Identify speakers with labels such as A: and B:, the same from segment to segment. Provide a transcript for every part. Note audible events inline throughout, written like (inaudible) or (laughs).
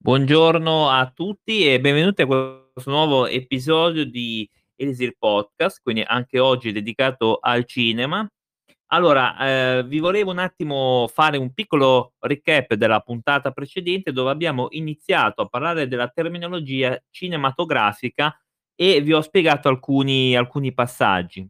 A: Buongiorno a tutti e benvenuti a questo nuovo episodio di Elisir Podcast, quindi anche oggi dedicato al cinema. Allora, ehm, vi volevo un attimo fare un piccolo recap della puntata precedente, dove abbiamo iniziato a parlare della terminologia cinematografica e vi ho spiegato alcuni alcuni passaggi.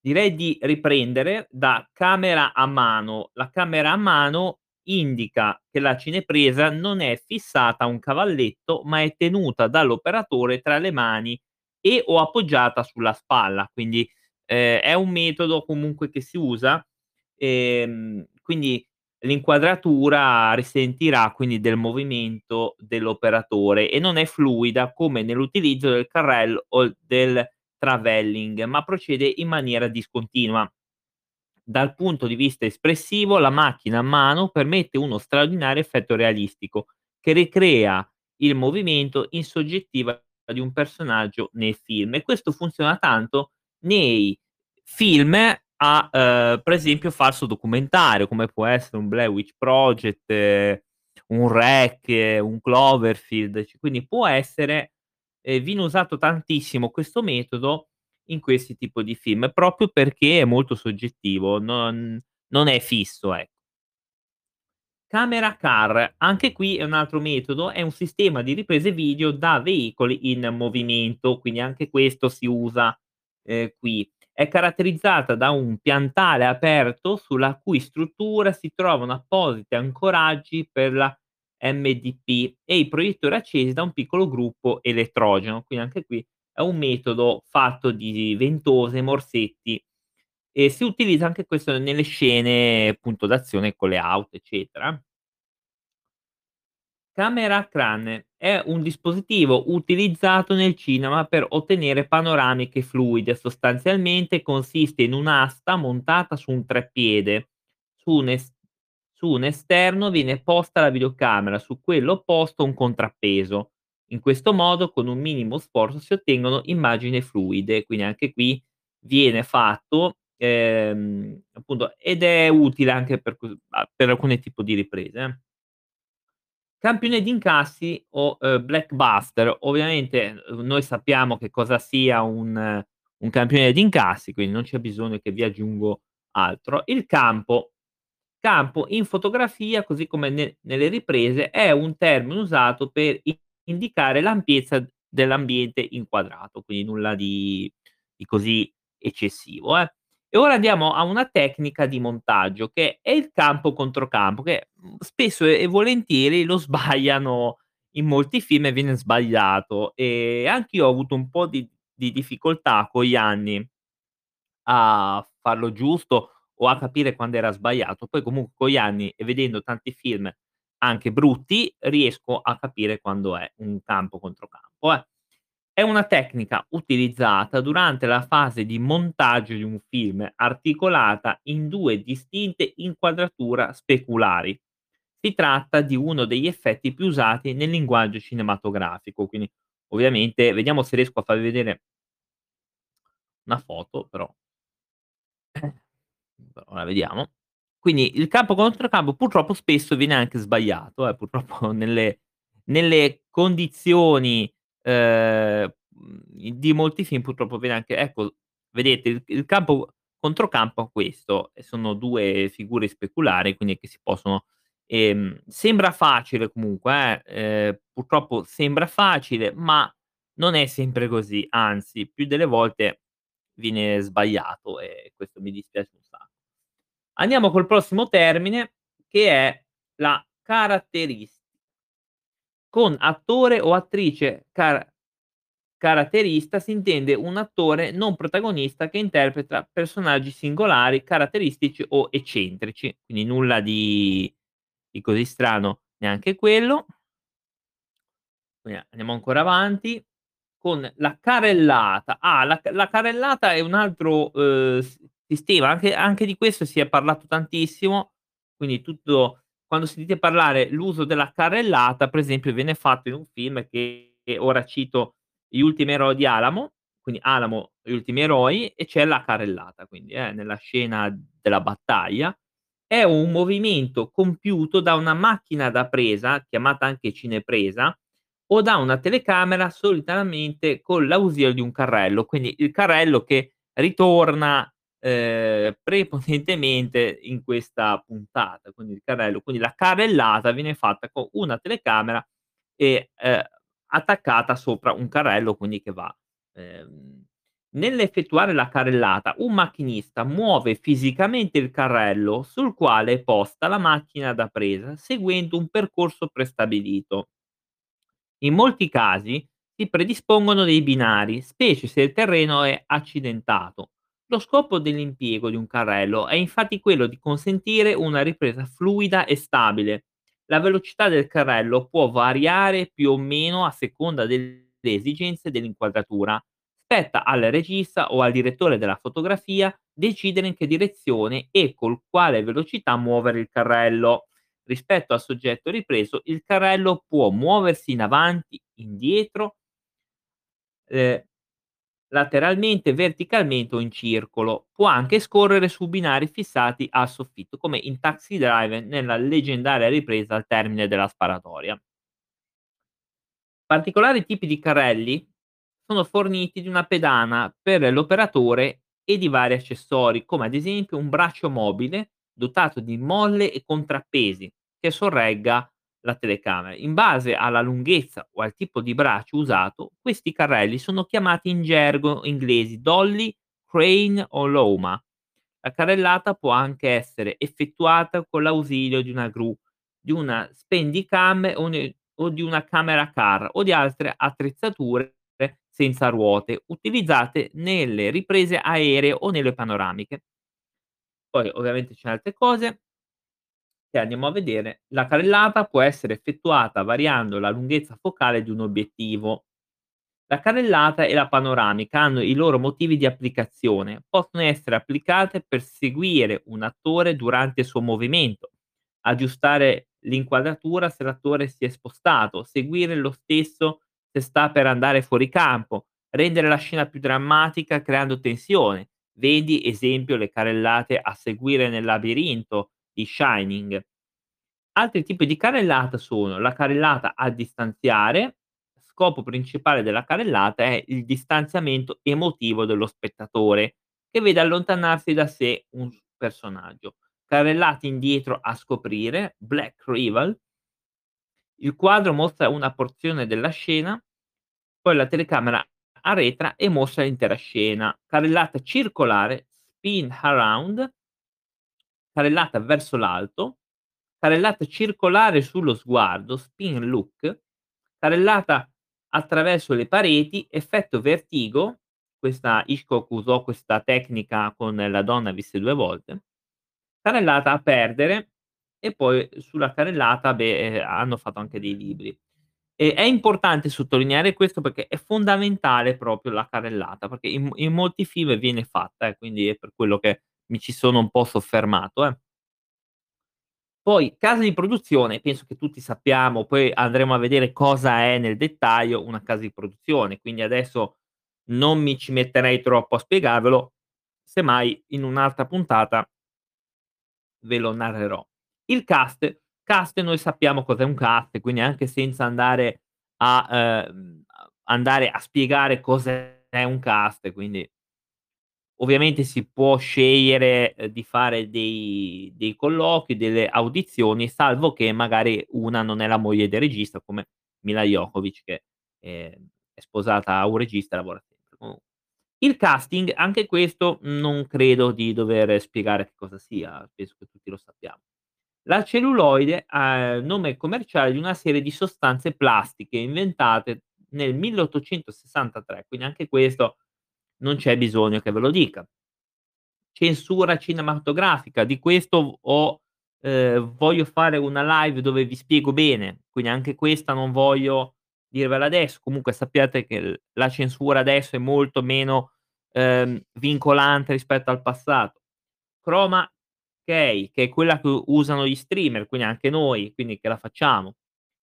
A: Direi di riprendere da camera a mano. La camera a mano indica che la cinepresa non è fissata a un cavalletto, ma è tenuta dall'operatore tra le mani e o appoggiata sulla spalla. Quindi, ehm, è un metodo comunque che si usa, ehm, quindi l'inquadratura risentirà quindi del movimento dell'operatore e non è fluida come nell'utilizzo del carrello o del travelling, ma procede in maniera discontinua. Dal punto di vista espressivo, la macchina a mano permette uno straordinario effetto realistico, che ricrea il movimento in soggettiva di un personaggio nel film. E questo funziona tanto nei film a, ehm, per esempio falso documentario, come può essere un Blair Witch Project, ehm, un REC, un Cloverfield, quindi può essere, ehm, viene usato tantissimo questo metodo in questi tipo di film, proprio perché è molto soggettivo, non non è fisso, ec Camera car, anche qui è un altro metodo, è un sistema di riprese video da veicoli in movimento, quindi anche questo si usa, ehm, qui. È caratterizzata da un piantale aperto sulla cui struttura si trovano appositi ancoraggi per la MDP e i proiettori accesi da un piccolo gruppo elettrogeno. Quindi anche qui è un metodo fatto di ventose, morsetti e si utilizza anche questo nelle scene appunto d'azione con le auto, eccetera. Camera crane è un dispositivo utilizzato nel cinema per ottenere panoramiche fluide. Sostanzialmente consiste in un'asta montata su un treppiede. Su un es su un esterno viene posta la videocamera, su quello opposto un contrappeso. In questo modo, con un minimo sforzo, si ottengono immagini fluide. Quindi anche qui viene fatto, ehm, appunto ed è utile anche per per alcune tipo di riprese, eh. Campione di incassi o, uhm, blockbuster. Ovviamente, uhm, noi sappiamo che cosa sia un un campione di incassi, quindi non c'è bisogno che vi aggiungo altro. Il campo. Campo in fotografia, così come ne nelle riprese, è un termine usato per indicare l'ampiezza dell'ambiente inquadrato, quindi nulla di di così eccessivo, eh. E ora andiamo a una tecnica di montaggio che è il campo controcampo, che, mhmm, spesso e volentieri lo sbagliano in molti film e viene sbagliato. E anch'io ho avuto un po' di di difficoltà con gli anni a farlo giusto o a capire quando era sbagliato. Poi comunque con gli anni e vedendo tanti film anche brutti, riesco a capire quando è un campo controcampo, eh. È una tecnica utilizzata durante la fase di montaggio di un film, articolata in 2 distinte inquadratura speculari. Si tratta di uno degli effetti più usati nel linguaggio cinematografico, quindi ovviamente vediamo se riesco a farvi vedere una foto però ora vediamo. Quindi il campo controcampo purtroppo spesso viene anche sbagliato, eh, purtroppo (laughs) nelle nelle condizioni, mhmm, di molti film purtroppo viene anche ecco, vedete il il campo controcampo è questo sono 2 figure speculari, quindi che si possono ehm, sembra facile comunque eh, ehm, purtroppo sembra facile, ma non è sempre così, anzi più delle volte viene sbagliato e questo mi dispiace un sacco. Andiamo col prossimo termine che è la caratteris con attore o attrice cara caratterista si intende un attore non protagonista che interpreta personaggi singolari, caratteristici o eccentrici, quindi nulla di di così strano neanche quello. Quindi andiamo ancora avanti con la carrellata. Ah, la la carrellata è un altro, s sistema, anche anche di questo si è parlato tantissimo, quindi tutto quando sentite parlare l'uso della carrellata, per esempio, viene fatto in un film che ora cito Gli ultimi eroi di Alamo, quindi Alamo, Gli ultimi eroi e c'è la carrellata, quindi eh, nella scena della battaglia. è un movimento compiuto da una macchina da presa, chiamata anche cinepresa, o da una telecamera solitamente con l'ausilio di un carrello, quindi il carrello che ritorna, ehm, prepotentemente in questa puntata, quindi il carrello quindi la carrellata viene fatta con una telecamera e, ehm, attaccata sopra un carrello, quindi che va ehm, nell'effettuare la carrellata un macchinista muove fisicamente il carrello sul quale è posta la macchina da presa, seguendo un percorso prestabilito. In molti casi si predispongono dei binari, specie se il terreno è accidentato. Lo scopo dell'impiego di un carrello è infatti quello di consentire una ripresa fluida e stabile. La velocità del carrello può variare più o meno a seconda delle esigenze dell'inquadratura. Spetta al regista o al direttore della fotografia decidere in che direzione e col quale velocità muovere il carrello. Rispetto al soggetto ripreso, il carrello può muoversi in avanti, indietro, ehm, lateralmente, verticalmente o in circolo. Può anche scorrere su binari fissati al soffitto, come in Taxi Driver nella leggendaria ripresa al termine della sparatoria. Particolari tipi di carrelli sono forniti di una pedana per l'operatore e di vari accessori, come ad esempio un braccio mobile dotato di molle e contrappesi che sorregga la telecamera. In base alla lunghezza o al tipo di braccio usato, questi carrelli sono chiamati in gergo inglesi dolly, crane o loma. La carrellata può anche essere effettuata con l'ausilio di una gru, di una ne- o di una camera car o di altre attrezzature senza ruote utilizzate nelle riprese aeree o nelle panoramiche. Poi ovviamente c'è altre cose che andiamo a vedere. La carrellata può essere effettuata variando la lunghezza focale di un obiettivo. La carrellata e la panoramica hanno i loro motivi di applicazione. Possono essere applicate per seguire un attore durante il suo movimento, aggiustare l'inquadratura se l'attore si è spostato, seguire lo stesso se sta per andare fuori campo, rendere la scena più drammatica creando tensione. Vedi esempio le carrellate a seguire nel labirinto di Shining. Altri tipi di carrellata sono la carrellata a distanziare, scopo principale della carrellata è il distanziamento emotivo dello spettatore, che vede allontanarsi da sé un personaggio. Carrellate indietro a scoprire, Black Rival. Il quadro mostra una porzione della scena, poi la telecamera arretra e mostra l'intera scena. Carrellata circolare, spin around, carrellata verso l'alto, carrellata circolare sullo sguardo, spin look, carrellata attraverso le pareti, effetto vertigo, questa Hitchcock usò questa tecnica con La donna viste due volte, carrellata a perdere e poi sulla carrellata beh, ehm, hanno fatto anche dei libri. E è importante sottolineare questo perché è fondamentale proprio la carrellata, perché in in molti film viene fatta, eh, quindi è per quello che mi ci sono un po' soffermato, eh. Poi casa di produzione, penso che tutti sappiamo, poi andremo a vedere cosa è nel dettaglio una casa di produzione, quindi adesso non mi ci metterei troppo a spiegarvelo, semmai in un'altra puntata ve lo narrerò. Il cast, cast noi sappiamo cos'è un cast, quindi anche senza andare a, ehm, andare a spiegare cos'è un cast, quindi Ovviamente si può scegliere, ehm, di fare dei dei colloqui, delle audizioni, salvo che magari una non è la moglie del regista, come Mila Jovovich che, ehm, è sposata a un regista e lavora sempre. Comu il casting, anche questo non credo di dover spiegare che cosa sia, penso che tutti lo sappiamo. La celluloide ha nome commerciale di una serie di sostanze plastiche inventate nel 1863, quindi anche questo non c'è bisogno che ve lo dica. Censura cinematografica, di questo ho ehm, voglio fare una live dove vi spiego bene, quindi anche questa non voglio dirvela adesso. Comunque sappiate che la censura adesso è molto meno, ehm, vincolante rispetto al passato. Chroma key, che è quella che usano gli streamer, quindi anche noi, quindi che la facciamo.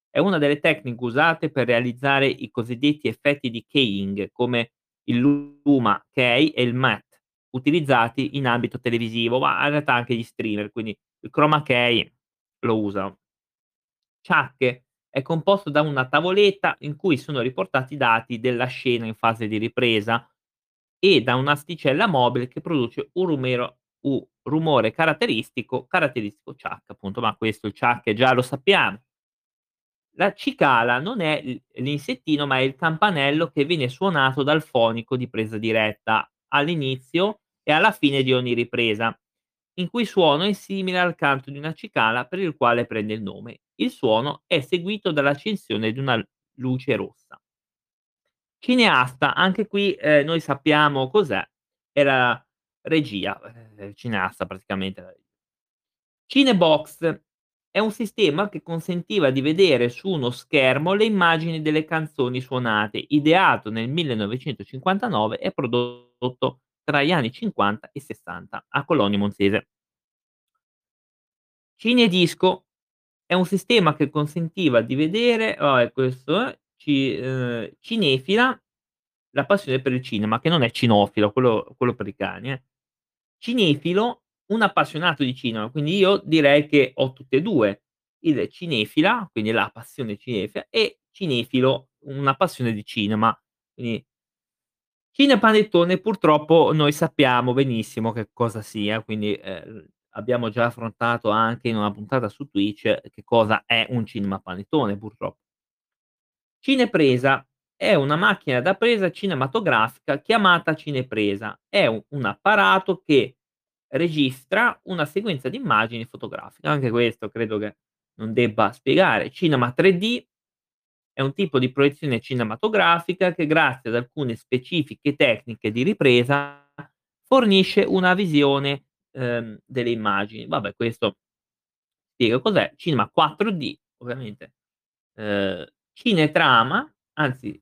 A: È una delle tecniche usate per realizzare i cosiddetti effetti di keying, come il Luma Key e il Matte, utilizzati in ambito televisivo, ma in realtà anche gli streamer, quindi il chroma key lo usa. Chuck è composto da una tavoletta in cui sono riportati i dati della scena in fase di ripresa e da un'asticella mobile che produce un rumero u rumore caratteristico caratteristico Chuck appunto, ma questo il Chuck già lo sappiamo. La cicala non è l'insettino, ma è il campanello che viene suonato dal fonico di presa diretta all'inizio e alla fine di ogni ripresa, in cui il suono è simile al canto di una cicala per il quale prende il nome. Il suono è seguito dall'accensione di una luce rossa. Cineasta, anche qui, ehm, noi sappiamo cos'è, è la regia, ehm, cineasta praticamente. Cinebox è un sistema che consentiva di vedere su uno schermo le immagini delle canzoni suonate, ideato nel 1959 e prodotto tra gli anni '50 e '60 a Cologno Monzese. Cinedisco è un sistema che consentiva di vedere vabbè questo è, ci ehm, cinefila, la passione per il cinema, che non è cinofilo, quello quello per i cani eh. Cinefilo, un appassionato di cinema, quindi io direi che ho tutte e 2, il cinefila, quindi la passione cinefila e cinefilo, una passione di cinema. Quindi Cinepanettone purtroppo noi sappiamo benissimo che cosa sia, quindi, ehm, abbiamo già affrontato anche in una puntata su Twitch che cosa è un cinemapanettone purtroppo. Cinepresa è una macchina da presa cinematografica chiamata cinepresa. È u un apparato che registra una sequenza di immagini fotografiche. Anche questo credo che non debba spiegare. Cinema 3D è un tipo di proiezione cinematografica che grazie ad alcune specifiche tecniche di ripresa fornisce una visione, ehm, delle immagini. Vabbè questo spiega cos'è. Cinema 4D ovviamente, ehm, cinetrama, anzi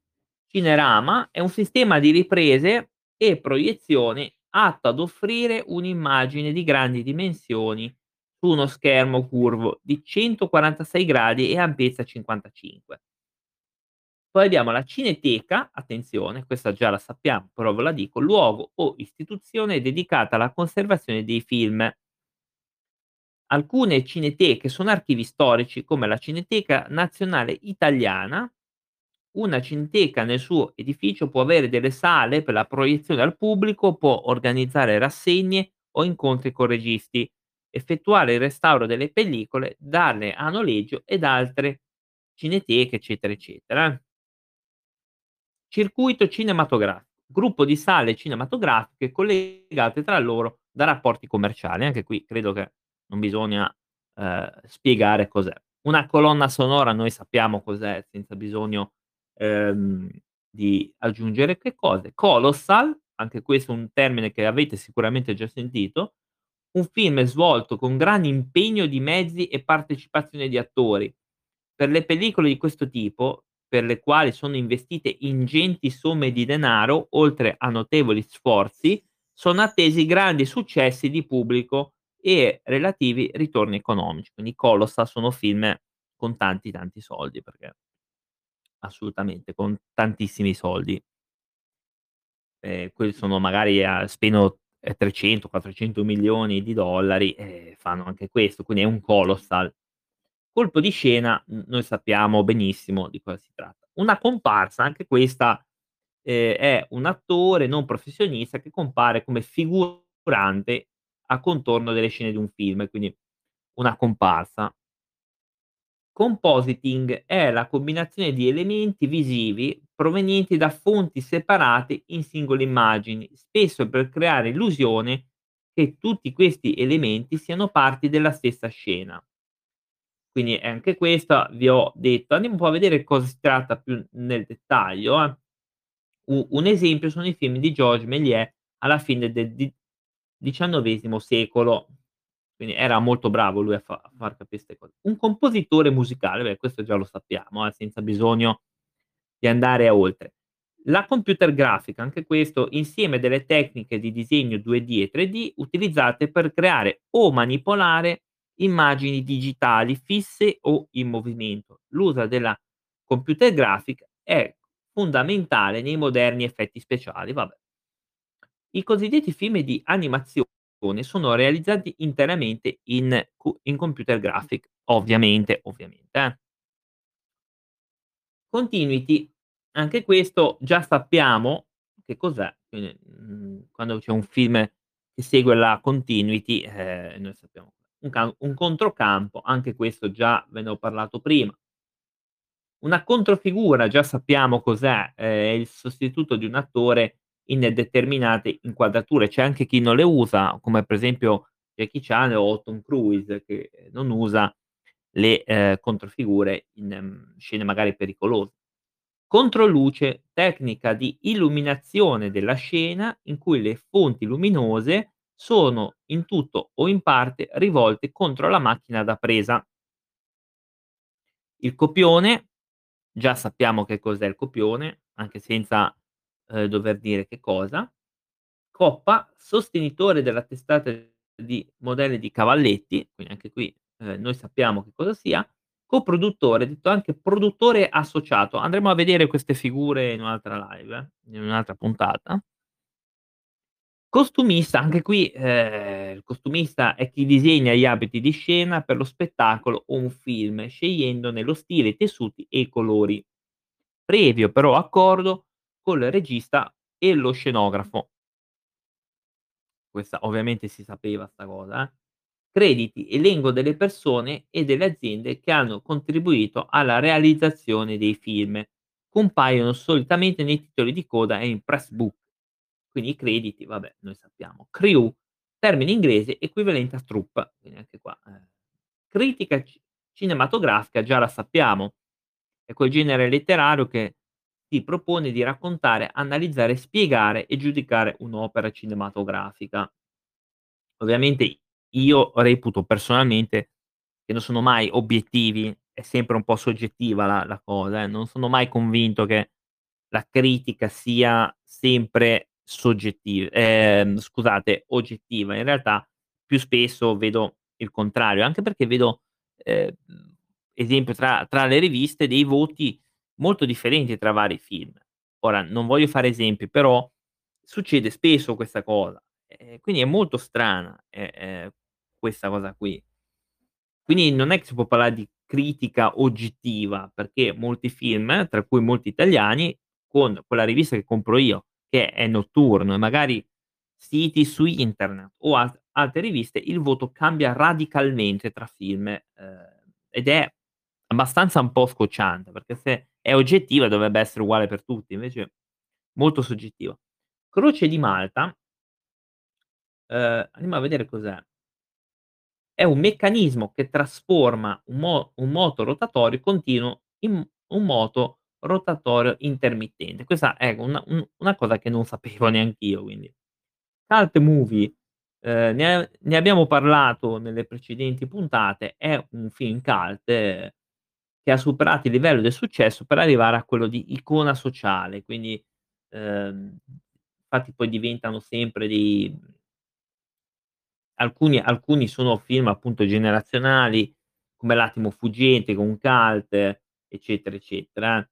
A: cinerama è un sistema di riprese e proiezioni atto ad offrire un'immagine di grandi dimensioni su uno schermo curvo di 146 gradi e ampiezza 55. Poi abbiamo la cineteca, attenzione, questa già la sappiamo, però ve la dico, luogo o istituzione dedicata alla conservazione dei film. Alcune cineteche sono archivi storici, come la Cineteca Nazionale Italiana. Una cineteca nel suo edificio può avere delle sale per la proiezione al pubblico, può organizzare rassegne o incontri con registi, effettuare il restauro delle pellicole, darle a noleggio ed altre cineteche, eccetera, eccetera. Circuito cinematografico, gruppo di sale cinematografiche collegate tra loro da rapporti commerciali. Anche qui credo che non bisogna, ehm, spiegare cos'è. Una colonna sonora noi sappiamo cos'è senza bisogno, ehm, di aggiungere che cose. Colossal, anche questo è un termine che avete sicuramente già sentito, un film svolto con grande impegno di mezzi e partecipazione di attori. Per le pellicole di questo tipo, per le quali sono investite ingenti somme di denaro, oltre a notevoli sforzi, sono attesi grandi successi di pubblico e relativi ritorni economici. Quindi Colossal sono film con tanti, tanti soldi, perché assolutamente, con tantissimi soldi. Quelli sono magari a spendono, ehm, 300, 400 milioni di dollari e fanno anche questo, quindi è un Colossal. Colpo di scena, noi sappiamo benissimo di cosa si tratta. Una comparsa, anche questa, ehm, è un attore non professionista che compare come figurante a contorno delle scene di un film, quindi una comparsa. Compositing è la combinazione di elementi visivi provenienti da fonti separate in singole immagini, spesso per creare illusione che tutti questi elementi siano parti della stessa scena. Quindi anche questa vi ho detto andiamo un po' a vedere cosa si tratta più nel dettaglio, eh. Un esempio sono i film di Georges Méliès alla fine del XIX secolo. Quindi era molto bravo lui a fa a far capire 'ste cose. Un compositore musicale, beh questo già lo sappiamo, eh, senza bisogno di andare a oltre. La computer grafica, anche questo insieme delle tecniche di disegno 2D e 3D utilizzate per creare o manipolare immagini digitali fisse o in movimento. L'uso della computer grafica è fondamentale nei moderni effetti speciali, vabbè. I cosiddetti film di animazio sono realizzati interamente in in computer graphic, ovviamente, ovviamente, eh. Continuity, anche questo già sappiamo che cos'è, mhmm, quando c'è un film che segue la continuity, eh, noi sappiamo un ca un controcampo, anche questo già ve ne ho parlato prima. Una controfigura già sappiamo cos'è, è il sostituto di un attore in determinate inquadrature. C'è anche chi non le usa, come per esempio Jackie Chan o Tom Cruise che non usa le, ehm, controfigure in, mhmm, scene magari pericolose. Controluce, tecnica di illuminazione della scena in cui le fonti luminose sono in tutto o in parte rivolte contro la macchina da presa. Il copione, già sappiamo che cos'è il copione, anche senza, ehm, dover dire che cosa. Coppa, sostenitore della testata di modelli di cavalletti, quindi anche qui, ehm, noi sappiamo che cosa sia. Coproduttore, detto anche produttore associato. Andremo a vedere queste figure in un'altra live, eh, in un'altra puntata. Costumista, anche qui, ehm, il costumista è chi disegna gli abiti di scena per lo spettacolo o un film, scegliendone lo stile, i tessuti e i colori, previo però accordo col regista e lo scenografo. Questa ovviamente si sapeva 'sta cosa, eh. Crediti, elenco delle persone e delle aziende che hanno contribuito alla realizzazione dei film. Compaiono solitamente nei titoli di coda e in press book. Quindi i crediti, vabbè, noi sappiamo. Crew, termine inglese equivalente a troupe, quindi anche qua, eh. Critica ci cinematografica già la sappiamo, è quel genere letterario che ti propone di raccontare, analizzare, spiegare e giudicare un'opera cinematografica. Ovviamente io reputo personalmente che non sono mai obiettivi, è sempre un po' soggettiva la la cosa, eh, non sono mai convinto che la critica sia sempre soggetti ehm, scusate, oggettiva. In realtà più spesso vedo il contrario, anche perché vedo, ehm, esempio tra tra le riviste dei voti molto differenti tra vari film. Ora non voglio fare esempi, però succede spesso questa cosa, e quindi è molto strana, e ehm, questa cosa qui. Quindi non è che si può parlare di critica oggettiva, perché molti film, tra cui molti italiani, con quella rivista che compro io, che è Notturno e magari siti su internet o alt altre riviste, il voto cambia radicalmente tra film, ehm, ed è abbastanza un po' scocciante, perché se è oggettiva dovrebbe essere uguale per tutti, invece molto soggettiva. Croce di Malta ehm, andiamo a vedere cos'è. È un meccanismo che trasforma un mo un moto rotatorio continuo in un moto rotatorio intermittente. Questa è una un una cosa che non sapevo neanch'io, quindi. Cult Movie, ehm, ne ne abbiamo parlato nelle precedenti puntate, è un film cult che ha superato il livello del successo per arrivare a quello di icona sociale, quindi, ehm, infatti poi diventano sempre dei alcuni alcuni sono film appunto generazionali, come L'attimo fuggente, un cult, eccetera, eccetera, eh.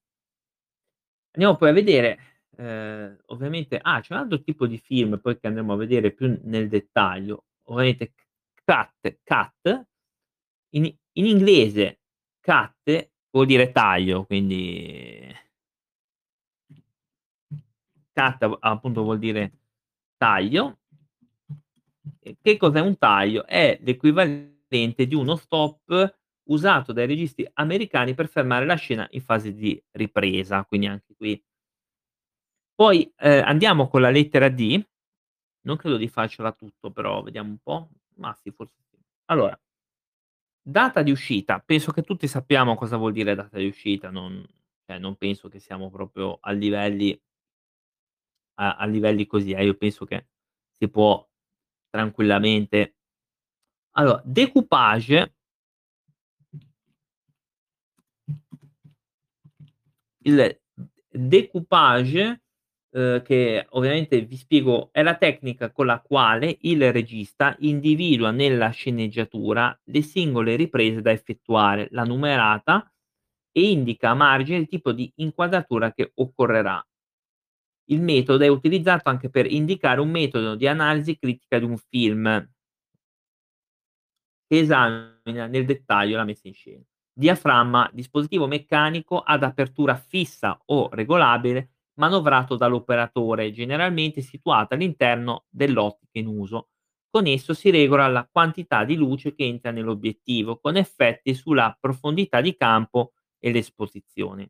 A: Andiamo poi a vedere, ehm, ovviamente ah, c'è un altro tipo di film poi che andremo a vedere più nel dettaglio, ovviamente c cut cut, in in inglese cut vuol dire taglio, quindi cut appunto vuol dire taglio. Che cos'è un taglio? È l'equivalente di uno stop usato dai registi americani per fermare la scena in fase di ripresa, quindi anche qui poi, ehm, andiamo con la lettera D, non credo di farcela tutto, però vediamo un po', ma sì, forse sì. Allora data di uscita, penso che tutti sappiamo cosa vuol dire data di uscita, non cioè non penso che siamo proprio a livelli a a livelli così, eh, io penso che si può tranquillamente. Allora, découpage il découpage, uhm, che ovviamente vi spiego, è la tecnica con la quale il regista individua nella sceneggiatura le singole riprese da effettuare, la numerata e indica a margine il tipo di inquadratura che occorrerà. Il metodo è utilizzato anche per indicare un metodo di analisi critica di un film che esamina nel dettaglio la messa in scena. Diaframma, dispositivo meccanico ad apertura fissa o regolabile, manovrato dall'operatore, generalmente situato all'interno dell'ottica in uso. Con esso si regola la quantità di luce che entra nell'obiettivo, con effetti sulla profondità di campo e l'esposizione.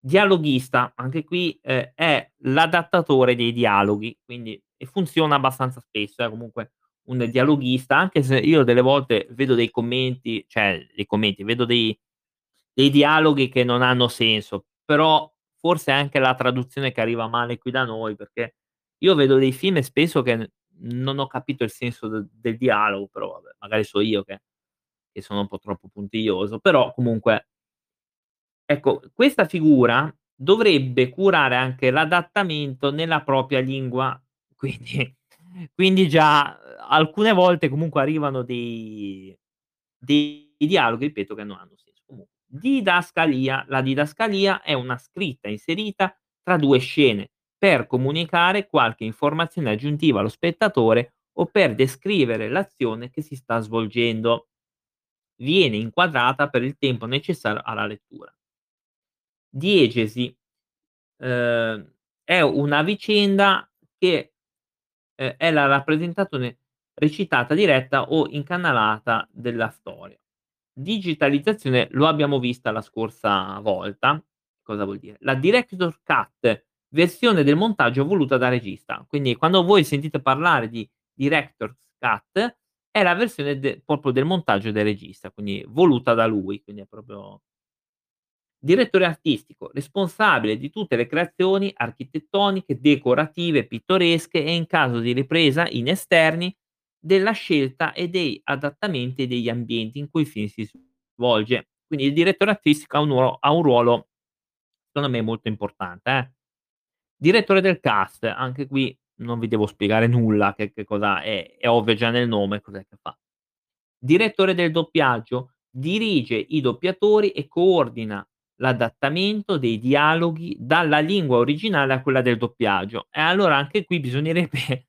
A: Dialoghista, anche qui, ehm, è l'adattatore dei dialoghi, quindi funziona abbastanza spesso, eh, comunque un dialoghista, anche se io delle volte vedo dei commenti, cioè dei commenti, vedo dei dei dialoghi che non hanno senso, però forse anche la traduzione che arriva male qui da noi, perché io vedo dei film e spesso che non ho capito il senso de del dialogo, però vabbè, magari so io che che sono un po' troppo puntiglioso, però comunque Ecco, questa figura dovrebbe curare anche l'adattamento nella propria lingua, (laughs) quindi quindi già, alcune volte comunque arrivano dei dei dialoghi, ripeto, che non hanno senso. Didascalia. La didascalia è una scritta inserita tra 2 scene per comunicare qualche informazione aggiuntiva allo spettatore o per descrivere l'azione che si sta svolgendo. Viene inquadrata per il tempo necessario alla lettura. Diegesi, ehm, è una vicenda che, ehm, è la rappresentazione recitata diretta o incanalata della storia. Digitalizzazione lo abbiamo vista la scorsa volta. Cosa vuol dire? La director's cut, versione del montaggio voluta dal regista. Quindi quando voi sentite parlare di director's cut è la versione de proprio del montaggio del regista, quindi voluta da lui, quindi è proprio Direttore artistico, responsabile di tutte le creazioni architettoniche, decorative, pittoresche e in caso di ripresa in esterni, della scelta e dei adattamenti degli ambienti in cui il film si svolge. Quindi il direttore artistico ha un ruolo ha un ruolo secondo me molto importante, eh. Direttore del cast, anche qui non vi devo spiegare nulla che che cosa è è ovvio già nel nome cos'è che fa. Direttore del doppiaggio, dirige i doppiatori e coordina l'adattamento dei dialoghi dalla lingua originale a quella del doppiaggio. E allora anche qui bisognerebbe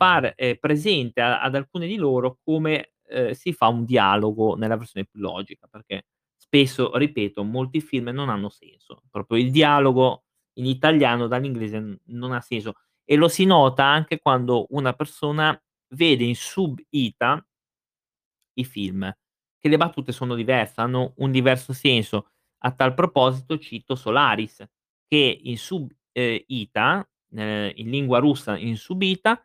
A: far, ehm, presente a ad alcune di loro come, ehm, si fa un dialogo nella versione più logica, perché spesso, ripeto, molti film non hanno senso. Proprio il dialogo in italiano dall'inglese non ha senso e lo si nota anche quando una persona vede in sub-ita i film, che le battute sono diverse, hanno un diverso senso. A tal proposito cito Solaris, che in sub ehm, ita, ehm, in lingua russa in sub-ita,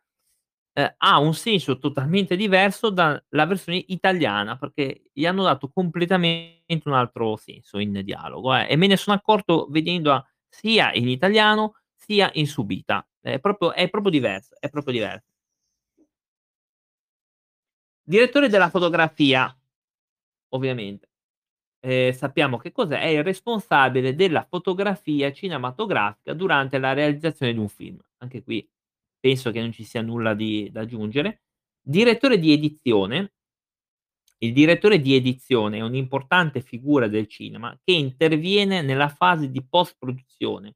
A: ehm, ha un senso totalmente diverso dalla versione italiana, perché gli hanno dato completamente un altro senso in dialogo, eh, e me ne sono accorto vedendo a sia in italiano, sia in sub-ita. È proprio è proprio diverso, è proprio diver Direttore della fotografia, ovviamente. Ehm, sappiamo che cos'è, è il responsabile della fotografia cinematografica durante la realizzazione di un film. Anche qui penso che non ci sia nulla di da aggiungere. Direttore di edizione. Il direttore di edizione è un'importante figura del cinema che interviene nella fase di post produzione.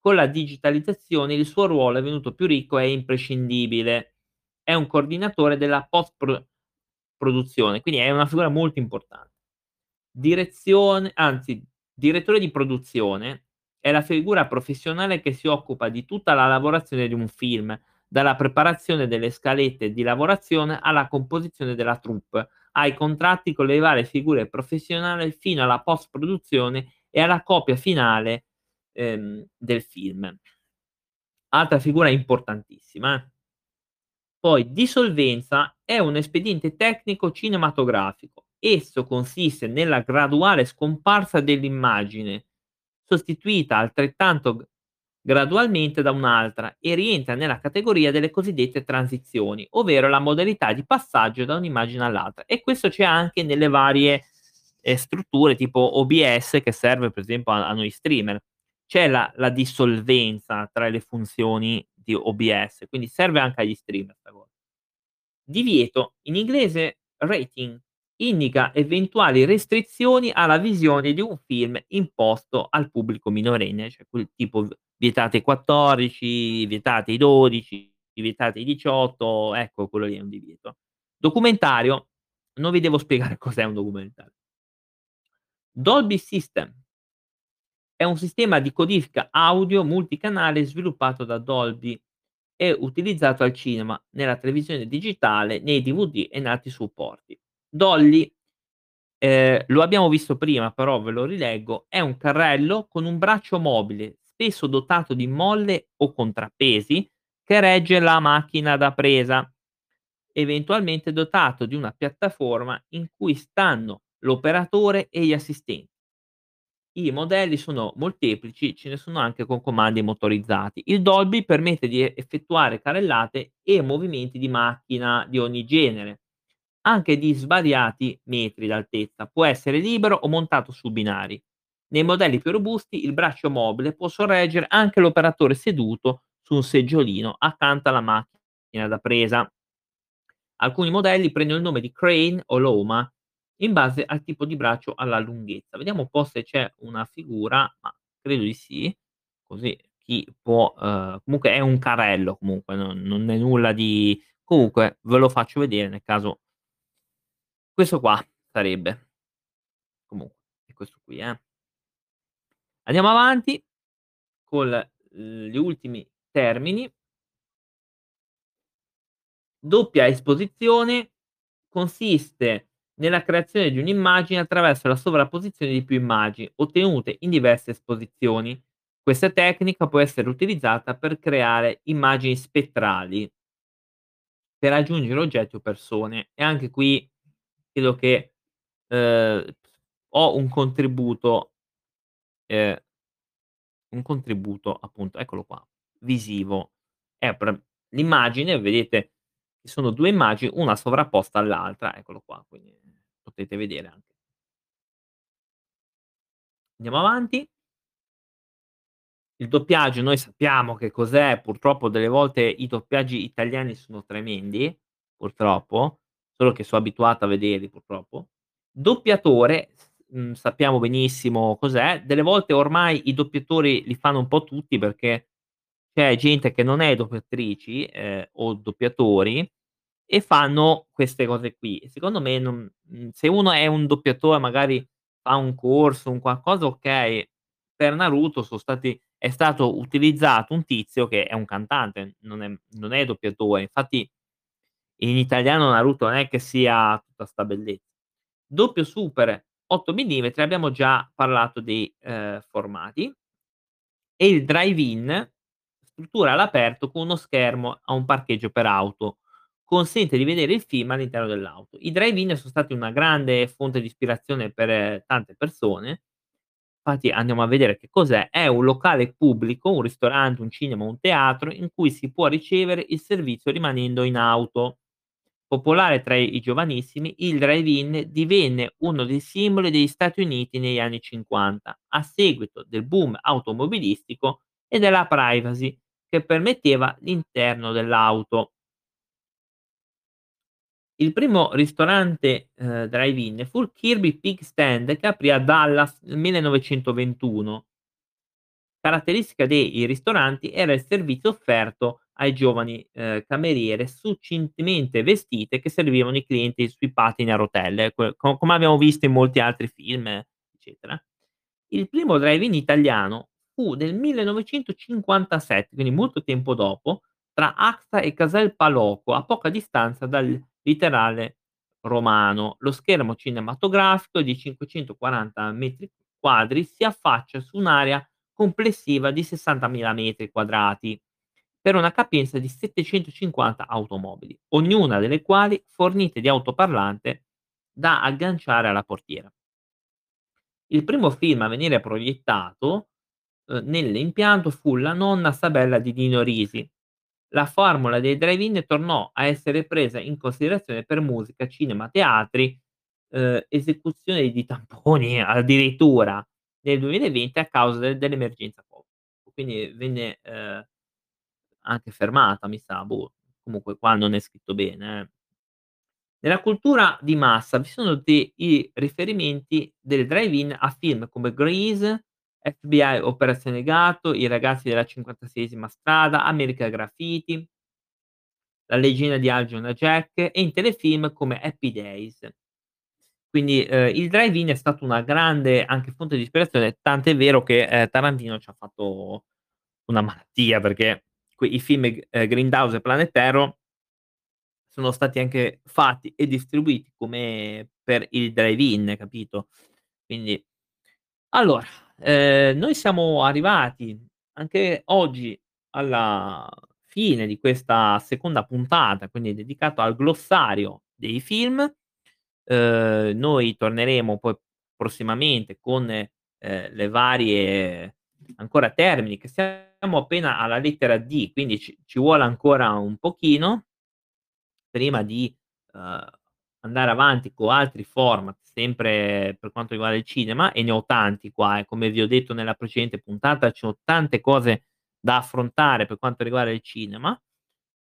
A: Con la digitalizzazione il suo ruolo è venuto più ricco e imprescindibile. È un coordinatore della post pro produzione, quindi è una figura molto importan Direzione anzi, direttore di produzione è la figura professionale che si occupa di tutta la lavorazione di un film, dalla preparazione delle scalette di lavorazione alla composizione della troupe, ai contratti con le varie figure professionali fino alla post produzione e alla copia finale, ehm, del film. Altra figura importantissima, eh. Poi dissolvenza è un espediente tecnico cinematografico. Esso consiste nella graduale scomparsa dell'immagine, sostituita altrettanto gradualmente da un'altra e rientra nella categoria delle cosiddette transizioni, ovvero la modalità di passaggio da un'immagine all'altra. E questo c'è anche nelle varie, ehm, strutture tipo OBS che serve per esempio a a noi streamer. C'è la la dissolvenza tra le funzioni di OBS, quindi serve anche agli streamer. Divieto, in inglese rating, indica eventuali restrizioni alla visione di un film imposto al pubblico minorenne, cioè quel tipo v vietati ai 14, vietati ai 12, vietati ai 18, ecco quello lì è un divieto. Documentario, non vi devo spiegare (laughs) cos'è un documentario. Dolby System è un sistema di codifica audio multicanale sviluppato da Dolby e utilizzato al cinema, nella televisione digitale, nei DVD e in altri supporti. Dolly, ehm, lo abbiamo visto prima, però ve lo rileggo, è un carrello con un braccio mobile, spesso dotato di molle o contrappesi, che regge la macchina da presa, eventualmente dotato di una piattaforma in cui stanno l'operatore e gli assistenti. I modelli sono molteplici, ce ne sono anche con comandi motorizzati. Il Dolby permette di effettuare carrellate e movimenti di macchina di ogni genere, anche di svariati metri d'altezza. Può essere libero o montato su binari. Nei modelli più robusti il braccio mobile può sorreggere anche l'operatore seduto su un seggiolino accanto alla macchina da presa. Alcuni modelli prendono il nome di Crane o Loma in base al tipo di braccio, alla lunghezza. Vediamo un po' se c'è una figura, ma credo di sì, così chi può ehm, comunque è un carrello comunque, non non è nulla di comunque ve lo faccio vedere nel caso questo qua sarebbe. Comunque è questo qui, eh. Andiamo avanti col l gli ultimi termini. Doppia esposizione consiste nella creazione di un'immagine attraverso la sovrapposizione di più immagini, ottenute in diverse esposizioni. Questa tecnica può essere utilizzata per creare immagini spettrali per aggiungere oggetti o persone e anche qui credo che, ehm, ho un contributo ehm un contributo appunto, eccolo qua, visivo. È pr l'immagine vedete sono 2 immagini, una sovrapposta all'altra, eccolo qua, quindi potete vedere anche. Andiamo avanti. Il doppiaggio noi sappiamo che cos'è, purtroppo delle volte i doppiaggi italiani sono tremendi, purtroppo, solo che so abituato a vederli purtroppo. Doppiatore, s mhmm, sappiamo benissimo cos'è, delle volte ormai i doppiatori li fanno un po' tutti perché c'è gente che non è doppiatrici, ehm, o doppiatori e fanno queste cose qui. Secondo me non mhmm, se uno è un doppiatore magari fa un corso, un qualcosa okay. Per Naruto stati è stato utilizzato un tizio che è un cantante, non è non è doppiatore. Infatti in italiano Naruto non è che sia tutta 'sta bellezza. Doppio super 8 millimetri abbiamo già parlato dei, ehm, formati. E il drive-in, struttura all'aperto con uno schermo a un parcheggio per auto, consente di vedere il film all'interno dell'auto. I drive-in son stati una grande fonte di ispirazione per tante persone. Fatti andiamo a vedere che cos'è: è un locale pubblico, un ristorante, un cinema, un teatro in cui si può ricevere il servizio rimanendo in auto. Popolare tra i giovanissimi, il drive-in divenne uno dei simboli degli Stati Uniti negli anni '50, a seguito del boom automobilistico e della privacy che permetteva l'interno dell'auto. Il primo ristorante, ehm, drive-in fu il Kirby Pig Stand che aprì a Dallas nel 1921. Caratteristica dei ristoranti era il servizio offerto ai giovani, ehm, cameriere succintemente vestite che servivano i clienti sui pattini a rotelle, que co come abbiamo visto in molti altri film, eccetera. Il primo drive-in italiano fu nel 1957, quindi molto tempo dopo, tra Axta e Casal Paloco, a poca distanza dal litorale romano. Lo schermo cinematografico di 540 metri quadri si affaccia su un'area complessiva di 60.000 metri quadrati, per una capienza di 750 automobili, ognuna delle quali fornite di autoparlante da agganciare alla portiera. Il primo film a venire proiettato, uhm, nell'impianto fu La nonna Sabella di Dino Risi. La formula dei drive-in tornò a essere presa in considerazione per musica, cinema, teatri, uhm, esecuzione di tamponi (laughs) addirittura nel 2020 a causa de dell'emergenza Covid. Quindi venne, ehm, anche fermata mi sa, boh, comunque qua non è scritto bene, eh. Nella cultura di massa vi sono dei riferimenti del drive-in a film come Grease, FBI Operazione Gatto, I ragazzi della 56ª strada, American Graffiti La leggenda di Algernon Jack e in telefilm come Happy Days. Quindi, ehm, il drive-in è stato una grande anche fonte di ispirazione, tant'è vero che, ehm, Tarantino c'ha fatto una malattia perché i film G ehm, Grindhouse e Planet Terror sono stati anche fatti e distribuiti come per il drive-in, capito? Quindi allora, ehm, noi siamo arrivati anche oggi alla fine di questa seconda puntata, quindi dedicato al glossario dei film. Uhm, noi torneremo poi prossimamente con, ehm, le varie ancora termini che siamo appena alla lettera D, quindi ci ci vuole ancora un pochino prima di, uhm, andare avanti con altri format, sempre per quanto riguarda il cinema, e ne ho tanti qua eh, come vi ho detto nella precedente puntata, c'ho tante cose da affrontare per quanto riguarda il cinema.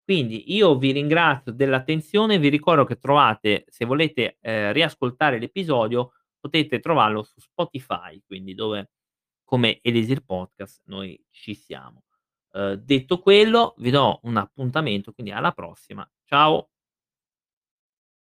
A: Quindi io vi ringrazio dell'attenzione, vi ricordo che trovate se volete, ehm, riascoltare l'episodio, potete trovarlo su Spotify, quindi dove come Elisir Podcast noi ci siamo. Uhm, detto quello, vi do un appuntamento, quindi alla prossima. Ciao.